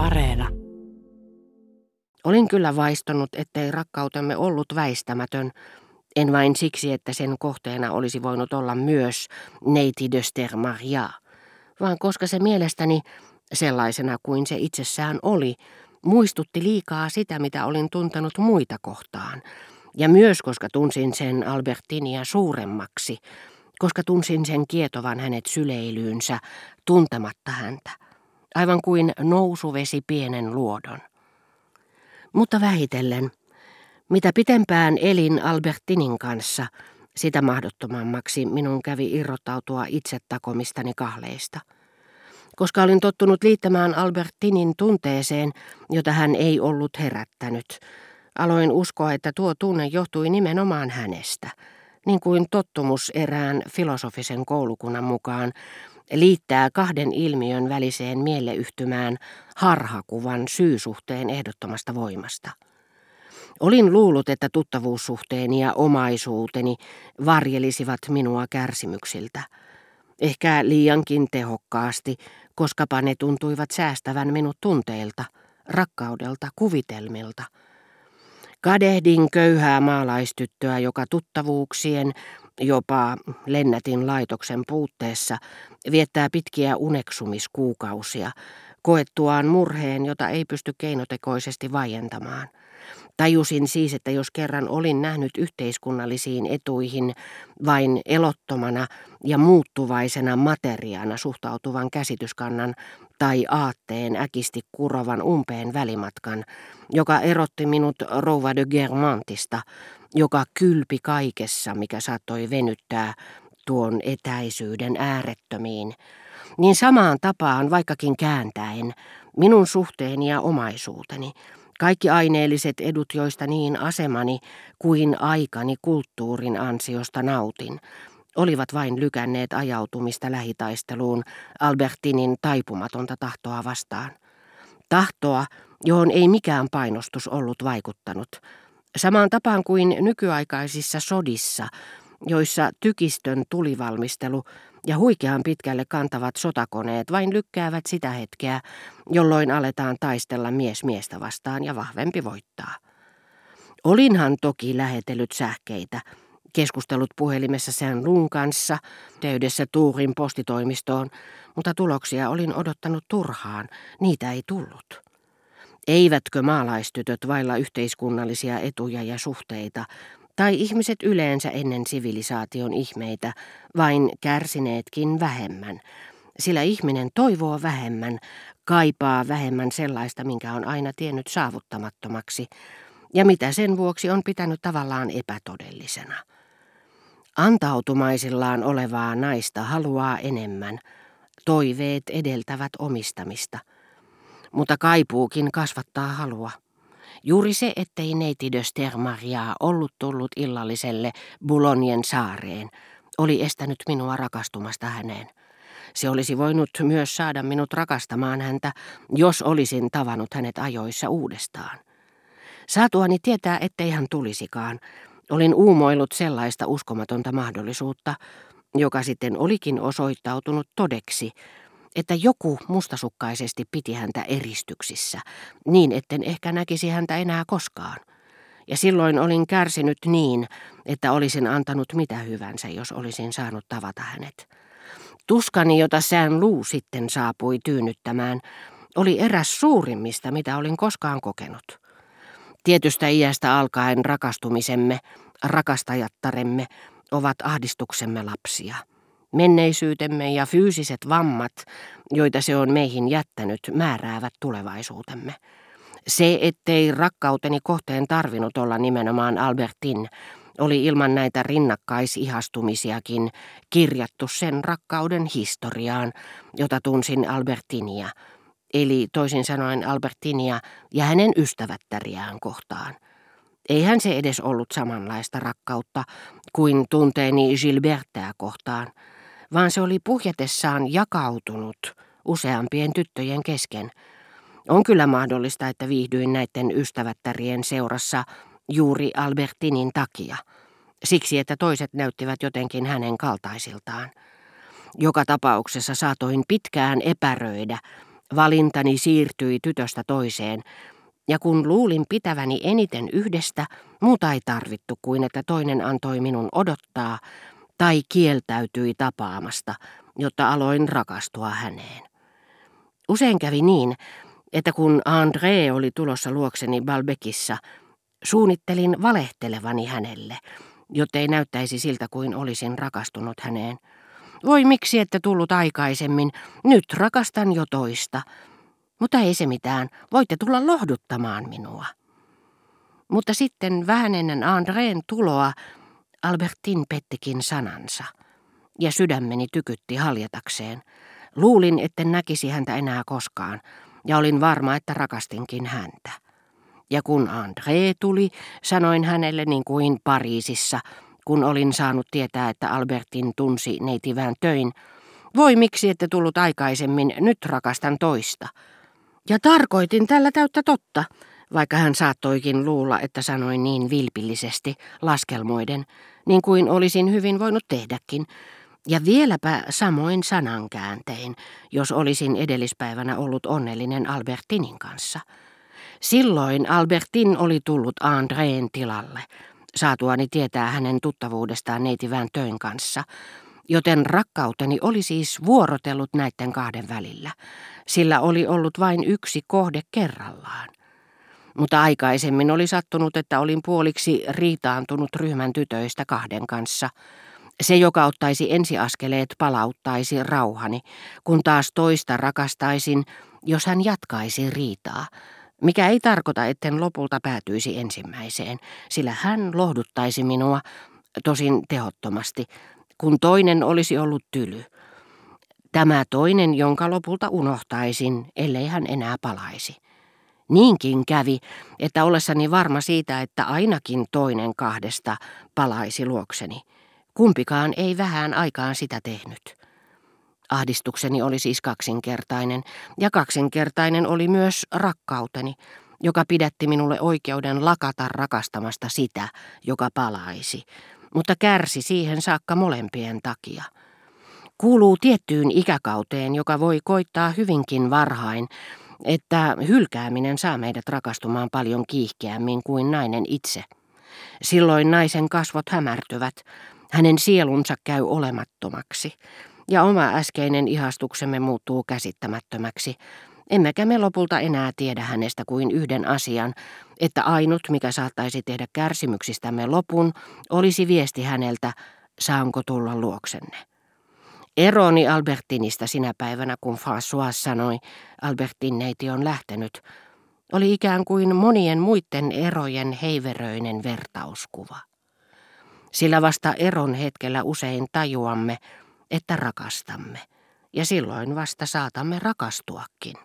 Areena. Olin kyllä vaistonut, ettei rakkautemme ollut väistämätön, en vain siksi, että sen kohteena olisi voinut olla myös neiti de Stermaria, vaan koska se mielestäni, sellaisena kuin se itsessään oli, muistutti liikaa sitä, mitä olin tuntenut muita kohtaan, ja myös koska tunsin sen Albertinia suuremmaksi, koska tunsin sen kietovan hänet syleilyynsä, tuntematta häntä, aivan kuin nousuvesi pienen luodon. Mutta vähitellen, mitä pitempään elin Albertinin kanssa, sitä mahdottomammaksi minun kävi irrottautua itse takomistani kahleista. Koska olin tottunut liittämään Albertinin tunteeseen, jota hän ei ollut herättänyt, aloin uskoa, että tuo tunne johtui nimenomaan hänestä, niin kuin tottumus erään filosofisen koulukunnan mukaan liittää kahden ilmiön väliseen mieleyhtymään harhakuvan syysuhteen ehdottomasta voimasta. Olin luullut, että tuttavuussuhteeni ja omaisuuteni varjelisivat minua kärsimyksiltä. Ehkä liiankin tehokkaasti, koskapa ne tuntuivat säästävän minut tunteilta, rakkaudelta, kuvitelmilta. Kadehdin köyhää maalaistyttöä, joka tuttavuuksien, jopa lennätin laitoksen puutteessa, viettää pitkiä uneksumiskuukausia, koettuaan murheen, jota ei pysty keinotekoisesti vaientamaan. Tajusin siis, että jos kerran olin nähnyt yhteiskunnallisiin etuihin vain elottomana ja muuttuvaisena materiaana suhtautuvan käsityskannan tai aatteen äkisti kurovan umpeen välimatkan, joka erotti minut rouva de Germantista, joka kylpi kaikessa, mikä saattoi venyttää tuon etäisyyden äärettömiin, niin samaan tapaan, vaikkakin kääntäen, minun suhteeni ja omaisuuteni, kaikki aineelliset edut, joista niin asemani kuin aikani kulttuurin ansiosta nautin, olivat vain lykänneet ajautumista lähitaisteluun Albertinin taipumatonta tahtoa vastaan. Tahtoa, johon ei mikään painostus ollut vaikuttanut, samaan tapaan kuin nykyaikaisissa sodissa, joissa tykistön tulivalmistelu ja huikean pitkälle kantavat sotakoneet vain lykkäävät sitä hetkeä, jolloin aletaan taistella mies miestä vastaan ja vahvempi voittaa. Olinhan toki lähetellyt sähkeitä, keskustellut puhelimessa sen luun kanssa, teydessä Tuurin postitoimistoon, mutta tuloksia olin odottanut turhaan, niitä ei tullut. Eivätkö maalaistytöt vailla yhteiskunnallisia etuja ja suhteita, tai ihmiset yleensä ennen sivilisaation ihmeitä, vain kärsineetkin vähemmän, sillä ihminen toivoo vähemmän, kaipaa vähemmän sellaista, minkä on aina tiennyt saavuttamattomaksi, ja mitä sen vuoksi on pitänyt tavallaan epätodellisena. Antautumaisillaan olevaa naista haluaa enemmän, toiveet edeltävät omistamista, mutta kaipuukin kasvattaa halua. Juuri se, ettei neiti de Stermaria ollut tullut illalliselle Bulonien saareen, oli estänyt minua rakastumasta häneen. Se olisi voinut myös saada minut rakastamaan häntä, jos olisin tavannut hänet ajoissa uudestaan. Saatuani tietää, ettei hän tulisikaan, olin uumoillut sellaista uskomatonta mahdollisuutta, joka sitten olikin osoittautunut todeksi, että joku mustasukkaisesti piti häntä eristyksissä, niin etten ehkä näkisi häntä enää koskaan. Ja silloin olin kärsinyt niin, että olisin antanut mitä hyvänsä, jos olisin saanut tavata hänet. Tuskani, jota sään luu sitten saapui tyynnyttämään, oli eräs suurimmista, mitä olin koskaan kokenut. Tietystä iästä alkaen rakastumisemme, rakastajattaremme, ovat ahdistuksemme lapsia – Menneisyytemme ja fyysiset vammat, joita se on meihin jättänyt, määräävät tulevaisuutemme. Se, ettei rakkauteni kohteen tarvinnut olla nimenomaan Albertin, oli ilman näitä rinnakkaisihastumisiakin kirjattu sen rakkauden historiaan, jota tunsin Albertinia, eli toisin sanoen Albertinia ja hänen ystävättäriään kohtaan. Eihän se edes ollut samanlaista rakkautta kuin tunteeni Gilbertää kohtaan – vaan se oli puhjetessaan jakautunut useampien tyttöjen kesken. On kyllä mahdollista, että viihdyin näiden ystävättärien seurassa juuri Albertinin takia, siksi että toiset näyttivät jotenkin hänen kaltaisiltaan. Joka tapauksessa saatoin pitkään epäröidä, Valintani siirtyi tytöstä toiseen, ja kun luulin pitäväni eniten yhdestä, muuta ei tarvittu kuin että toinen antoi minun odottaa tai kieltäytyi tapaamasta, jotta aloin rakastua häneen. Usein kävi niin, että kun André oli tulossa luokseni Balbekissa, suunnittelin valehtelevani hänelle, jottei näyttäisi siltä kuin olisin rakastunut häneen. Voi miksi ette tullut aikaisemmin, nyt rakastan jo toista. Mutta ei se mitään, voitte tulla lohduttamaan minua. Mutta sitten vähän ennen Andreen tuloa Albertin pettikin sanansa, ja sydämeni tykytti haljatakseen. Luulin, etten näkisi häntä enää koskaan, ja olin varma, että rakastinkin häntä. Ja kun André tuli, sanoin hänelle niin kuin Pariisissa, kun olin saanut tietää, että Albertin tunsi neitivään töin. Voi miksi ette tullut aikaisemmin, nyt rakastan toista. Ja tarkoitin tällä täyttä totta, vaikka hän saattoikin luulla, että sanoin niin vilpillisesti, laskelmoiden, niin kuin olisin hyvin voinut tehdäkin, ja vieläpä samoin sanankääntein, jos olisin edellispäivänä ollut onnellinen Albertinin kanssa. Silloin Albertin oli tullut Andreen tilalle, saatuani tietää hänen tuttavuudestaan neitivään töin kanssa, joten rakkauteni oli siis vuorotellut näiden kahden välillä, sillä oli ollut vain yksi kohde kerrallaan. Mutta aikaisemmin oli sattunut, että olin puoliksi riitaantunut ryhmän tytöistä kahden kanssa. Se, joka ottaisi ensiaskeleet, palauttaisi rauhani, kun taas toista rakastaisin, jos hän jatkaisi riitaa, mikä ei tarkoita, etten lopulta päätyisi ensimmäiseen, sillä hän lohduttaisi minua, tosin tehottomasti, kun toinen olisi ollut tyly. Tämä toinen, jonka lopulta unohtaisin, ellei hän enää palaisi. Niinkin kävi, että ollessani varma siitä, että ainakin toinen kahdesta palaisi luokseni. Kumpikaan ei vähän aikaan sitä tehnyt. Ahdistukseni oli siis kaksinkertainen, ja kaksinkertainen oli myös rakkauteni, joka pidätti minulle oikeuden lakata rakastamasta sitä, joka palaisi, mutta kärsi siihen saakka molempien takia. Kuuluu tiettyyn ikäkauteen, joka voi koittaa hyvinkin varhain, että hylkääminen saa meidät rakastumaan paljon kiihkeämmin kuin nainen itse. Silloin naisen kasvot hämärtyvät, hänen sielunsa käy olemattomaksi, ja oma äskeinen ihastuksemme muuttuu käsittämättömäksi, emmekä me lopulta enää tiedä hänestä kuin yhden asian, että ainut, mikä saattaisi tehdä kärsimyksistämme lopun, olisi viesti häneltä, saanko tulla luoksenne. Eroni Albertinista sinä päivänä, kun François sanoi, Albertin neiti on lähtenyt, oli ikään kuin monien muiden erojen heiveröinen vertauskuva. Sillä vasta eron hetkellä usein tajuamme, että rakastamme, ja silloin vasta saatamme rakastuakin.